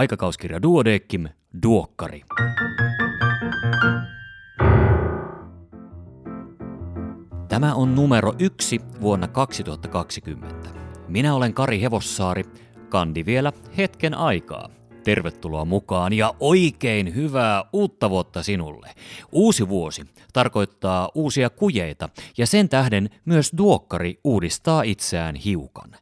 Aikakauskirja Duodeckim, Duokkari. Tämä on numero yksi vuonna 2020. Minä olen Kari Hevossaari, kandi vielä hetken aikaa. Tervetuloa mukaan ja oikein hyvää uutta vuotta sinulle. Uusi vuosi tarkoittaa uusia kujeita ja sen tähden myös Duokkari uudistaa itseään hiukan.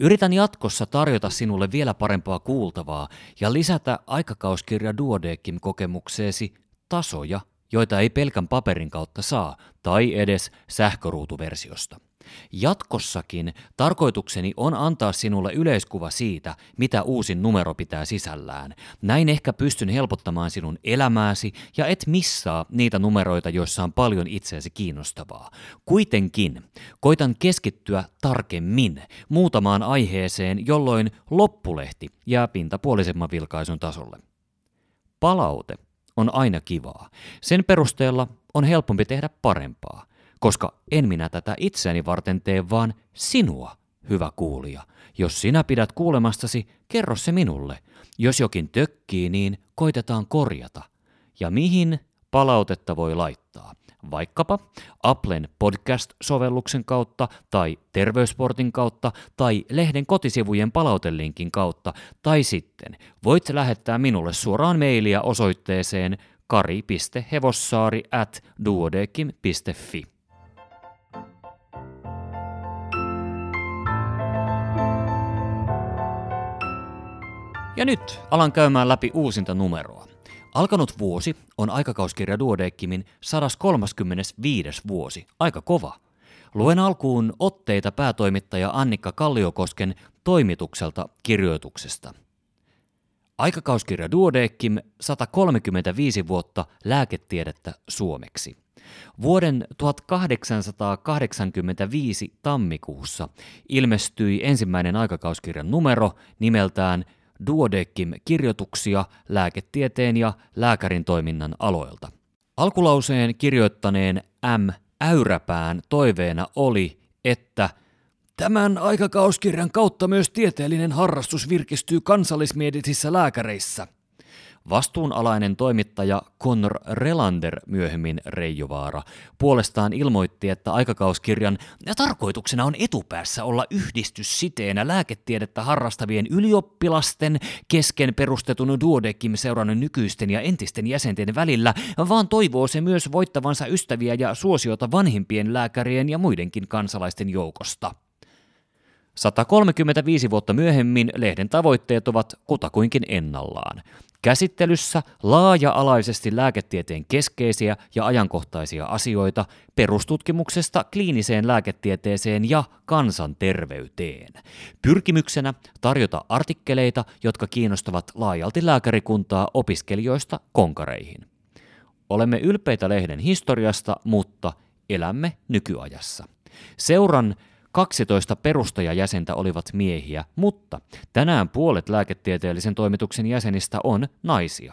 Yritän jatkossa tarjota sinulle vielä parempaa kuultavaa ja lisätä aikakauskirja Duodekim kokemukseesi tasoja, joita ei pelkän paperin kautta saa tai edes sähköruutuversiosta. Jatkossakin tarkoitukseni on antaa sinulle yleiskuva siitä, mitä uusin numero pitää sisällään. Näin ehkä pystyn helpottamaan sinun elämääsi ja et missaa niitä numeroita, joissa on paljon itseäsi kiinnostavaa. Kuitenkin koitan keskittyä tarkemmin muutamaan aiheeseen, jolloin loppulehti jää pintapuolisemman vilkaisun tasolle. Palaute on aina kivaa. Sen perusteella on helpompi tehdä parempaa koska en minä tätä itseäni varten tee, vaan sinua, hyvä kuulija. Jos sinä pidät kuulemastasi, kerro se minulle. Jos jokin tökkii, niin koitetaan korjata. Ja mihin palautetta voi laittaa? Vaikkapa Applen podcast-sovelluksen kautta tai Terveysportin kautta tai lehden kotisivujen palautelinkin kautta tai sitten voit lähettää minulle suoraan mailia osoitteeseen kari.hevossaari at duodekim.fi. Ja nyt alan käymään läpi uusinta numeroa. Alkanut vuosi on aikakauskirja Duodeckimin 135. vuosi. Aika kova. Luen alkuun otteita päätoimittaja Annikka Kalliokosken toimitukselta kirjoituksesta. Aikakauskirja Duodeckim 135 vuotta lääketiedettä suomeksi. Vuoden 1885 tammikuussa ilmestyi ensimmäinen aikakauskirjan numero nimeltään – Duodeckim kirjoituksia lääketieteen ja lääkärin toiminnan aloilta. Alkulauseen kirjoittaneen M. Äyräpään toiveena oli, että Tämän aikakauskirjan kautta myös tieteellinen harrastus virkistyy kansallismielisissä lääkäreissä – Vastuunalainen toimittaja Connor Relander, myöhemmin Reijovaara, puolestaan ilmoitti, että aikakauskirjan tarkoituksena on etupäässä olla yhdistys siteenä lääketiedettä harrastavien ylioppilasten kesken perustetun Duodekim-seuran nykyisten ja entisten jäsenten välillä, vaan toivoo se myös voittavansa ystäviä ja suosiota vanhimpien lääkärien ja muidenkin kansalaisten joukosta. 135 vuotta myöhemmin lehden tavoitteet ovat kutakuinkin ennallaan. Käsittelyssä laaja-alaisesti lääketieteen keskeisiä ja ajankohtaisia asioita perustutkimuksesta kliiniseen lääketieteeseen ja kansanterveyteen. Pyrkimyksenä tarjota artikkeleita, jotka kiinnostavat laajalti lääkärikuntaa opiskelijoista konkareihin. Olemme ylpeitä lehden historiasta, mutta elämme nykyajassa. Seuran 12 perustajajäsentä olivat miehiä, mutta tänään puolet lääketieteellisen toimituksen jäsenistä on naisia.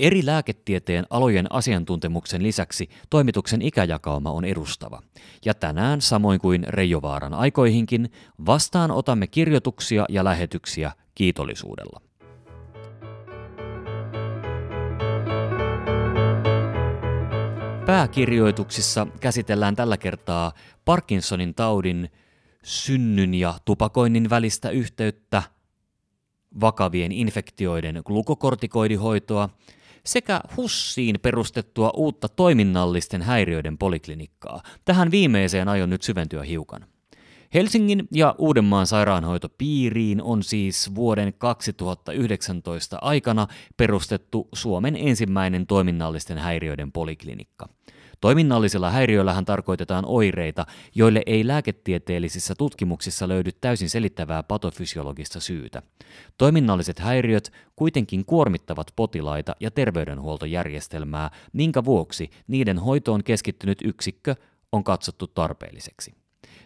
Eri lääketieteen alojen asiantuntemuksen lisäksi toimituksen ikäjakauma on edustava. Ja tänään, samoin kuin Reijovaaran aikoihinkin, vastaan otamme kirjoituksia ja lähetyksiä kiitollisuudella. Pääkirjoituksissa käsitellään tällä kertaa Parkinsonin taudin synnyn ja tupakoinnin välistä yhteyttä, vakavien infektioiden glukokortikoidihoitoa sekä HUSSiin perustettua uutta toiminnallisten häiriöiden poliklinikkaa. Tähän viimeiseen aion nyt syventyä hiukan. Helsingin ja Uudenmaan sairaanhoitopiiriin on siis vuoden 2019 aikana perustettu Suomen ensimmäinen toiminnallisten häiriöiden poliklinikka. Toiminnallisilla häiriöillähän tarkoitetaan oireita, joille ei lääketieteellisissä tutkimuksissa löydy täysin selittävää patofysiologista syytä. Toiminnalliset häiriöt kuitenkin kuormittavat potilaita ja terveydenhuoltojärjestelmää, minkä vuoksi niiden hoitoon keskittynyt yksikkö on katsottu tarpeelliseksi.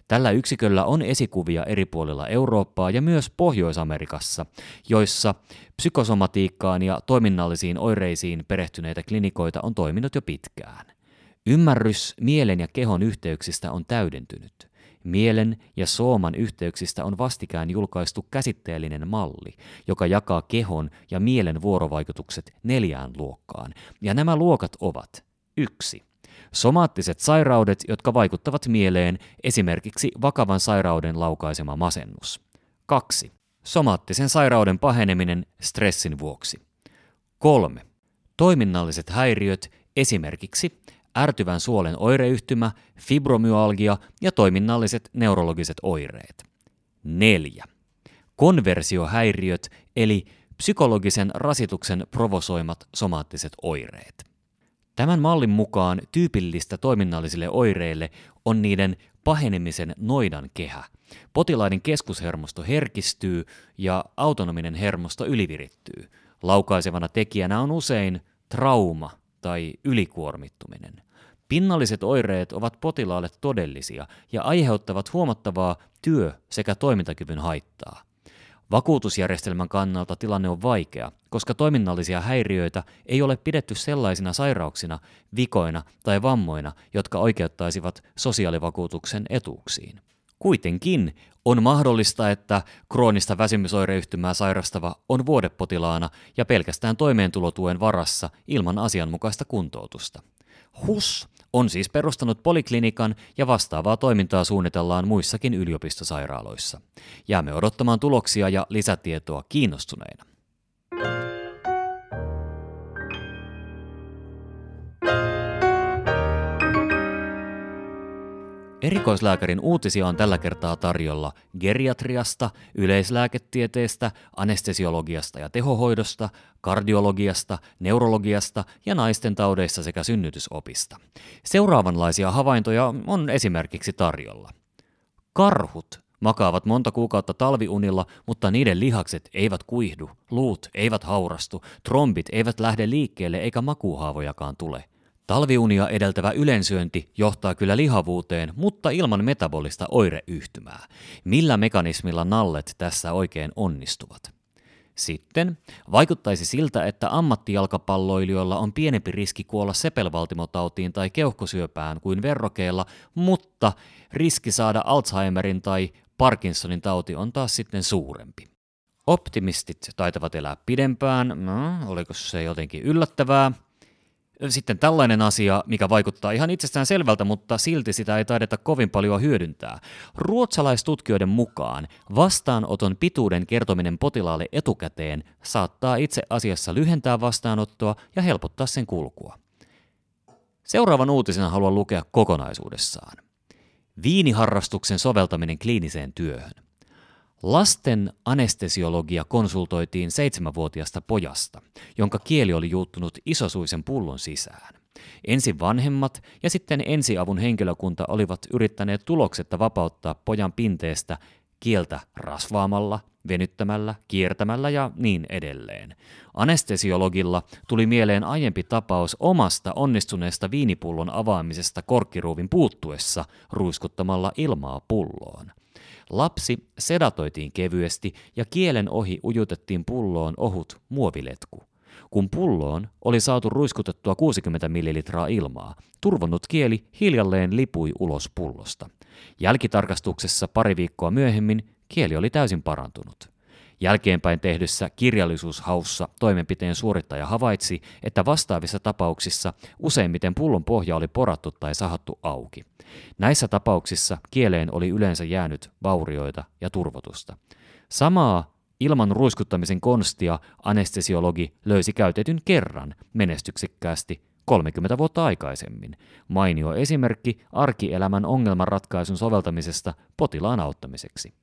Tällä yksiköllä on esikuvia eri puolilla Eurooppaa ja myös Pohjois-Amerikassa, joissa psykosomatiikkaan ja toiminnallisiin oireisiin perehtyneitä klinikoita on toiminut jo pitkään. Ymmärrys mielen ja kehon yhteyksistä on täydentynyt. Mielen ja sooman yhteyksistä on vastikään julkaistu käsitteellinen malli, joka jakaa kehon ja mielen vuorovaikutukset neljään luokkaan, ja nämä luokat ovat 1. Somaattiset sairaudet, jotka vaikuttavat mieleen, esimerkiksi vakavan sairauden laukaisema masennus. 2. Somaattisen sairauden paheneminen stressin vuoksi. 3. Toiminnalliset häiriöt, esimerkiksi ärtyvän suolen oireyhtymä, fibromyalgia ja toiminnalliset neurologiset oireet. 4. Konversiohäiriöt eli psykologisen rasituksen provosoimat somaattiset oireet. Tämän mallin mukaan tyypillistä toiminnallisille oireille on niiden pahenemisen noidan kehä. Potilaiden keskushermosto herkistyy ja autonominen hermosto ylivirittyy. Laukaisevana tekijänä on usein trauma tai ylikuormittuminen. Pinnalliset oireet ovat potilaalle todellisia ja aiheuttavat huomattavaa työ- sekä toimintakyvyn haittaa. Vakuutusjärjestelmän kannalta tilanne on vaikea, koska toiminnallisia häiriöitä ei ole pidetty sellaisina sairauksina, vikoina tai vammoina, jotka oikeuttaisivat sosiaalivakuutuksen etuuksiin. Kuitenkin on mahdollista, että kroonista väsymysoireyhtymää sairastava on vuodepotilaana ja pelkästään toimeentulotuen varassa ilman asianmukaista kuntoutusta. HUS on siis perustanut poliklinikan ja vastaavaa toimintaa suunnitellaan muissakin yliopistosairaaloissa. Jäämme odottamaan tuloksia ja lisätietoa kiinnostuneina. Erikoislääkärin uutisia on tällä kertaa tarjolla geriatriasta, yleislääketieteestä, anestesiologiasta ja tehohoidosta, kardiologiasta, neurologiasta ja naisten taudeissa sekä synnytysopista. Seuraavanlaisia havaintoja on esimerkiksi tarjolla. Karhut makaavat monta kuukautta talviunilla, mutta niiden lihakset eivät kuihdu, luut eivät haurastu, trombit eivät lähde liikkeelle eikä makuuhaavojakaan tule – Talviunia edeltävä ylensyönti johtaa kyllä lihavuuteen, mutta ilman metabolista oireyhtymää. Millä mekanismilla nallet tässä oikein onnistuvat? Sitten vaikuttaisi siltä, että ammattijalkapalloilijoilla on pienempi riski kuolla sepelvaltimotautiin tai keuhkosyöpään kuin verrokeilla, mutta riski saada Alzheimerin tai Parkinsonin tauti on taas sitten suurempi. Optimistit taitavat elää pidempään, no, oliko se jotenkin yllättävää? Sitten tällainen asia, mikä vaikuttaa ihan itsestään selvältä, mutta silti sitä ei taideta kovin paljon hyödyntää. Ruotsalaistutkijoiden mukaan vastaanoton pituuden kertominen potilaalle etukäteen saattaa itse asiassa lyhentää vastaanottoa ja helpottaa sen kulkua. Seuraavan uutisen haluan lukea kokonaisuudessaan. Viiniharrastuksen soveltaminen kliiniseen työhön. Lasten anestesiologia konsultoitiin seitsemänvuotiasta pojasta, jonka kieli oli juuttunut isosuisen pullon sisään. Ensin vanhemmat ja sitten ensiavun henkilökunta olivat yrittäneet tuloksetta vapauttaa pojan pinteestä kieltä rasvaamalla, venyttämällä, kiertämällä ja niin edelleen. Anestesiologilla tuli mieleen aiempi tapaus omasta onnistuneesta viinipullon avaamisesta korkkiruuvin puuttuessa ruiskuttamalla ilmaa pulloon. Lapsi sedatoitiin kevyesti ja kielen ohi ujutettiin pulloon ohut muoviletku. Kun pulloon oli saatu ruiskutettua 60 millilitraa ilmaa, turvonnut kieli hiljalleen lipui ulos pullosta. Jälkitarkastuksessa pari viikkoa myöhemmin kieli oli täysin parantunut. Jälkeenpäin tehdyssä kirjallisuushaussa toimenpiteen suorittaja havaitsi, että vastaavissa tapauksissa useimmiten pullon pohja oli porattu tai sahattu auki. Näissä tapauksissa kieleen oli yleensä jäänyt vaurioita ja turvotusta. Samaa ilman ruiskuttamisen konstia anestesiologi löysi käytetyn kerran menestyksekkäästi 30 vuotta aikaisemmin. Mainio esimerkki arkielämän ongelmanratkaisun soveltamisesta potilaan auttamiseksi.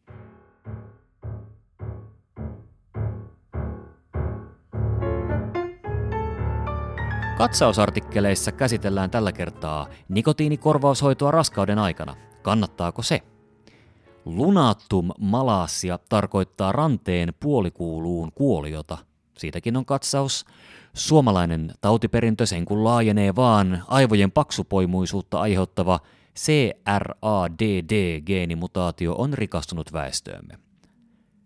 Katsausartikkeleissa käsitellään tällä kertaa nikotiinikorvaushoitoa raskauden aikana. Kannattaako se? Lunatum malasia tarkoittaa ranteen puolikuuluun kuoliota. Siitäkin on katsaus. Suomalainen tautiperintö sen kun laajenee vaan aivojen paksupoimuisuutta aiheuttava CRADD-geenimutaatio on rikastunut väestöömme.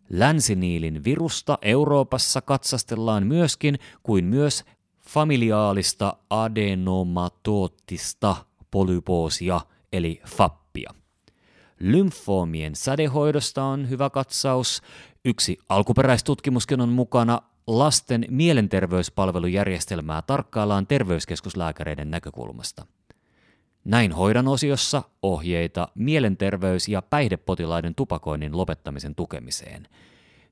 Länsiniilin virusta Euroopassa katsastellaan myöskin kuin myös familiaalista adenomatootista polypoosia eli FAPPia. Lymfoomien sädehoidosta on hyvä katsaus. Yksi alkuperäistutkimuskin on mukana. Lasten mielenterveyspalvelujärjestelmää tarkkaillaan terveyskeskuslääkäreiden näkökulmasta. Näin hoidan osiossa ohjeita mielenterveys- ja päihdepotilaiden tupakoinnin lopettamisen tukemiseen.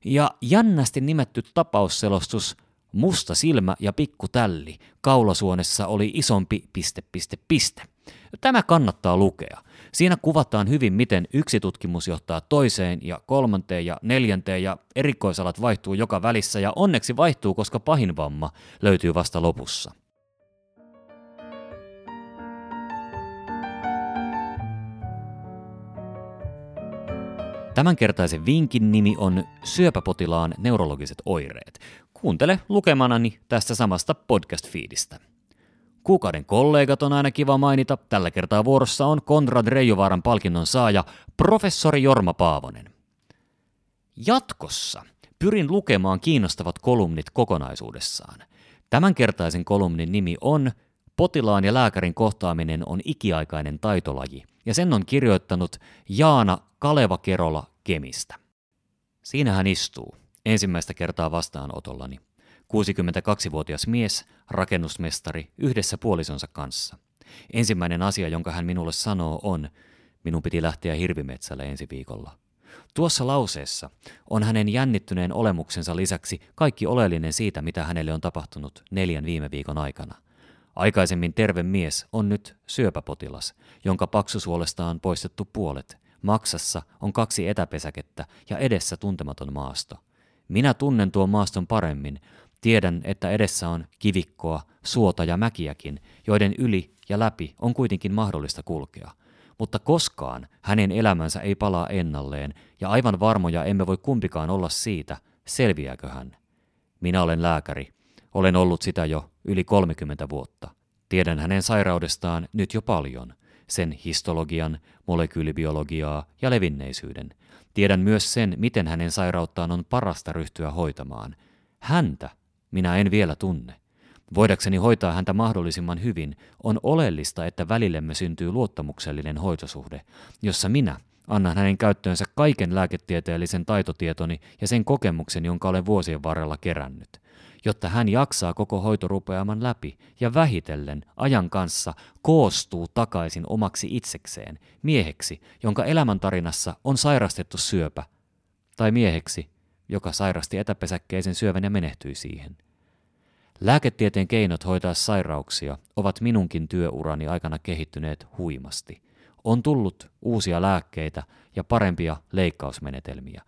Ja jännästi nimetty tapausselostus Musta silmä ja pikku tälli kaulasuonessa oli isompi piste piste piste. Tämä kannattaa lukea. Siinä kuvataan hyvin, miten yksi tutkimus johtaa toiseen ja kolmanteen ja neljänteen ja erikoisalat vaihtuu joka välissä ja onneksi vaihtuu, koska pahin vamma löytyy vasta lopussa. Tämänkertaisen vinkin nimi on Syöpäpotilaan neurologiset oireet. Kuuntele lukemanani tästä samasta podcast-fiidistä. Kuukauden kollegat on aina kiva mainita. Tällä kertaa vuorossa on Konrad Reijovaaran palkinnon saaja professori Jorma Paavonen. Jatkossa pyrin lukemaan kiinnostavat kolumnit kokonaisuudessaan. Tämänkertaisen kolumnin nimi on Potilaan ja lääkärin kohtaaminen on ikiaikainen taitolaji, ja sen on kirjoittanut Jaana Kaleva Kerola Kemistä. Siinä hän istuu, ensimmäistä kertaa vastaanotollani. 62-vuotias mies, rakennusmestari, yhdessä puolisonsa kanssa. Ensimmäinen asia, jonka hän minulle sanoo, on, minun piti lähteä hirvimetsälle ensi viikolla. Tuossa lauseessa on hänen jännittyneen olemuksensa lisäksi kaikki oleellinen siitä, mitä hänelle on tapahtunut neljän viime viikon aikana. Aikaisemmin terve mies on nyt syöpäpotilas, jonka paksusuolesta on poistettu puolet. Maksassa on kaksi etäpesäkettä ja edessä tuntematon maasto. Minä tunnen tuon maaston paremmin, Tiedän, että edessä on kivikkoa, suota ja mäkiäkin, joiden yli ja läpi on kuitenkin mahdollista kulkea. Mutta koskaan hänen elämänsä ei palaa ennalleen, ja aivan varmoja emme voi kumpikaan olla siitä, selviääkö hän. Minä olen lääkäri. Olen ollut sitä jo yli 30 vuotta. Tiedän hänen sairaudestaan nyt jo paljon. Sen histologian, molekyylibiologiaa ja levinneisyyden. Tiedän myös sen, miten hänen sairauttaan on parasta ryhtyä hoitamaan. Häntä minä en vielä tunne. Voidakseni hoitaa häntä mahdollisimman hyvin, on oleellista, että välillemme syntyy luottamuksellinen hoitosuhde, jossa minä annan hänen käyttöönsä kaiken lääketieteellisen taitotietoni ja sen kokemuksen, jonka olen vuosien varrella kerännyt, jotta hän jaksaa koko hoitorupeaman läpi ja vähitellen ajan kanssa koostuu takaisin omaksi itsekseen, mieheksi, jonka elämäntarinassa on sairastettu syöpä, tai mieheksi, joka sairasti etäpesäkkeisen syövän ja menehtyi siihen. Lääketieteen keinot hoitaa sairauksia ovat minunkin työurani aikana kehittyneet huimasti. On tullut uusia lääkkeitä ja parempia leikkausmenetelmiä.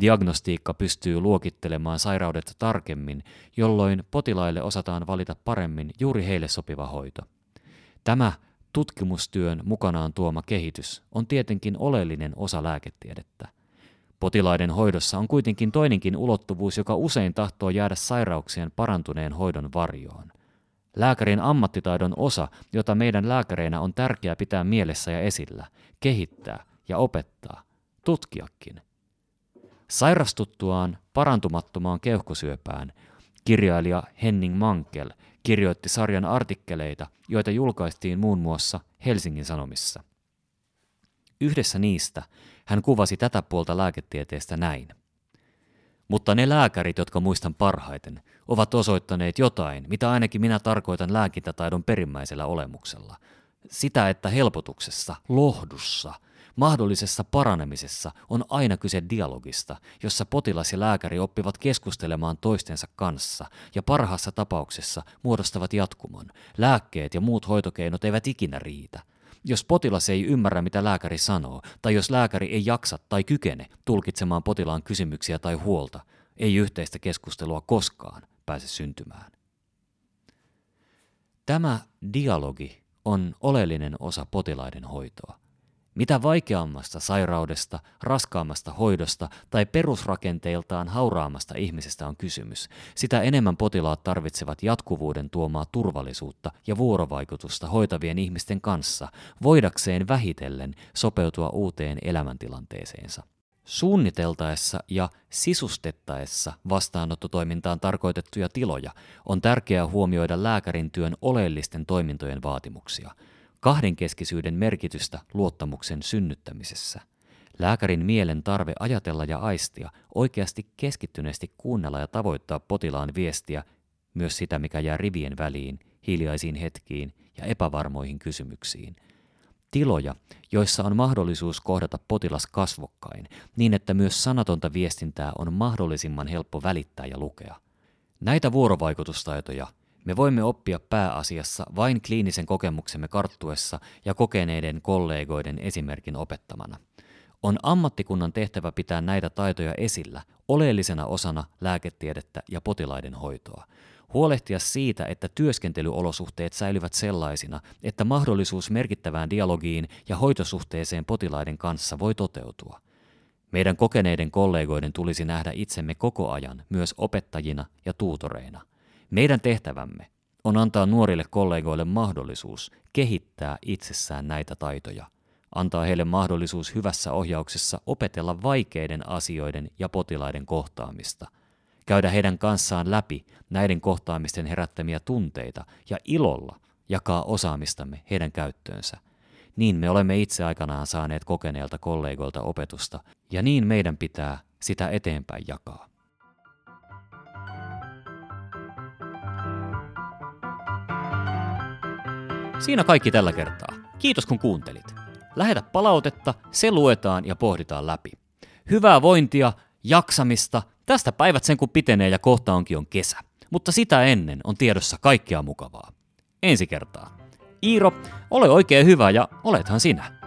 Diagnostiikka pystyy luokittelemaan sairaudet tarkemmin, jolloin potilaille osataan valita paremmin juuri heille sopiva hoito. Tämä tutkimustyön mukanaan tuoma kehitys on tietenkin oleellinen osa lääketiedettä – Potilaiden hoidossa on kuitenkin toinenkin ulottuvuus, joka usein tahtoo jäädä sairauksien parantuneen hoidon varjoon. Lääkärin ammattitaidon osa, jota meidän lääkäreinä on tärkeää pitää mielessä ja esillä, kehittää ja opettaa, tutkiakin. Sairastuttuaan parantumattomaan keuhkosyöpään kirjailija Henning Mankel kirjoitti sarjan artikkeleita, joita julkaistiin muun muassa Helsingin Sanomissa. Yhdessä niistä hän kuvasi tätä puolta lääketieteestä näin. Mutta ne lääkärit, jotka muistan parhaiten, ovat osoittaneet jotain, mitä ainakin minä tarkoitan lääkintätaidon perimmäisellä olemuksella. Sitä, että helpotuksessa, lohdussa, mahdollisessa paranemisessa on aina kyse dialogista, jossa potilas ja lääkäri oppivat keskustelemaan toistensa kanssa ja parhaassa tapauksessa muodostavat jatkumon. Lääkkeet ja muut hoitokeinot eivät ikinä riitä. Jos potilas ei ymmärrä, mitä lääkäri sanoo, tai jos lääkäri ei jaksa tai kykene tulkitsemaan potilaan kysymyksiä tai huolta, ei yhteistä keskustelua koskaan pääse syntymään. Tämä dialogi on oleellinen osa potilaiden hoitoa. Mitä vaikeammasta sairaudesta, raskaammasta hoidosta tai perusrakenteiltaan hauraamasta ihmisestä on kysymys, sitä enemmän potilaat tarvitsevat jatkuvuuden tuomaa turvallisuutta ja vuorovaikutusta hoitavien ihmisten kanssa, voidakseen vähitellen sopeutua uuteen elämäntilanteeseensa. Suunniteltaessa ja sisustettaessa vastaanottotoimintaan tarkoitettuja tiloja on tärkeää huomioida lääkärin työn oleellisten toimintojen vaatimuksia – kahdenkeskisyyden merkitystä luottamuksen synnyttämisessä. Lääkärin mielen tarve ajatella ja aistia, oikeasti keskittyneesti kuunnella ja tavoittaa potilaan viestiä, myös sitä mikä jää rivien väliin, hiljaisiin hetkiin ja epävarmoihin kysymyksiin. Tiloja, joissa on mahdollisuus kohdata potilas kasvokkain, niin että myös sanatonta viestintää on mahdollisimman helppo välittää ja lukea. Näitä vuorovaikutustaitoja me voimme oppia pääasiassa vain kliinisen kokemuksemme karttuessa ja kokeneiden kollegoiden esimerkin opettamana. On ammattikunnan tehtävä pitää näitä taitoja esillä oleellisena osana lääketiedettä ja potilaiden hoitoa. Huolehtia siitä, että työskentelyolosuhteet säilyvät sellaisina, että mahdollisuus merkittävään dialogiin ja hoitosuhteeseen potilaiden kanssa voi toteutua. Meidän kokeneiden kollegoiden tulisi nähdä itsemme koko ajan myös opettajina ja tuutoreina. Meidän tehtävämme on antaa nuorille kollegoille mahdollisuus kehittää itsessään näitä taitoja – antaa heille mahdollisuus hyvässä ohjauksessa opetella vaikeiden asioiden ja potilaiden kohtaamista, käydä heidän kanssaan läpi näiden kohtaamisten herättämiä tunteita ja ilolla jakaa osaamistamme heidän käyttöönsä. Niin me olemme itse aikanaan saaneet kokeneelta kollegoilta opetusta, ja niin meidän pitää sitä eteenpäin jakaa. Siinä kaikki tällä kertaa. Kiitos kun kuuntelit. Lähetä palautetta, se luetaan ja pohditaan läpi. Hyvää vointia, jaksamista, tästä päivät sen kun pitenee ja kohta onkin on kesä. Mutta sitä ennen on tiedossa kaikkea mukavaa. Ensi kertaa. Iiro, ole oikein hyvä ja olethan sinä.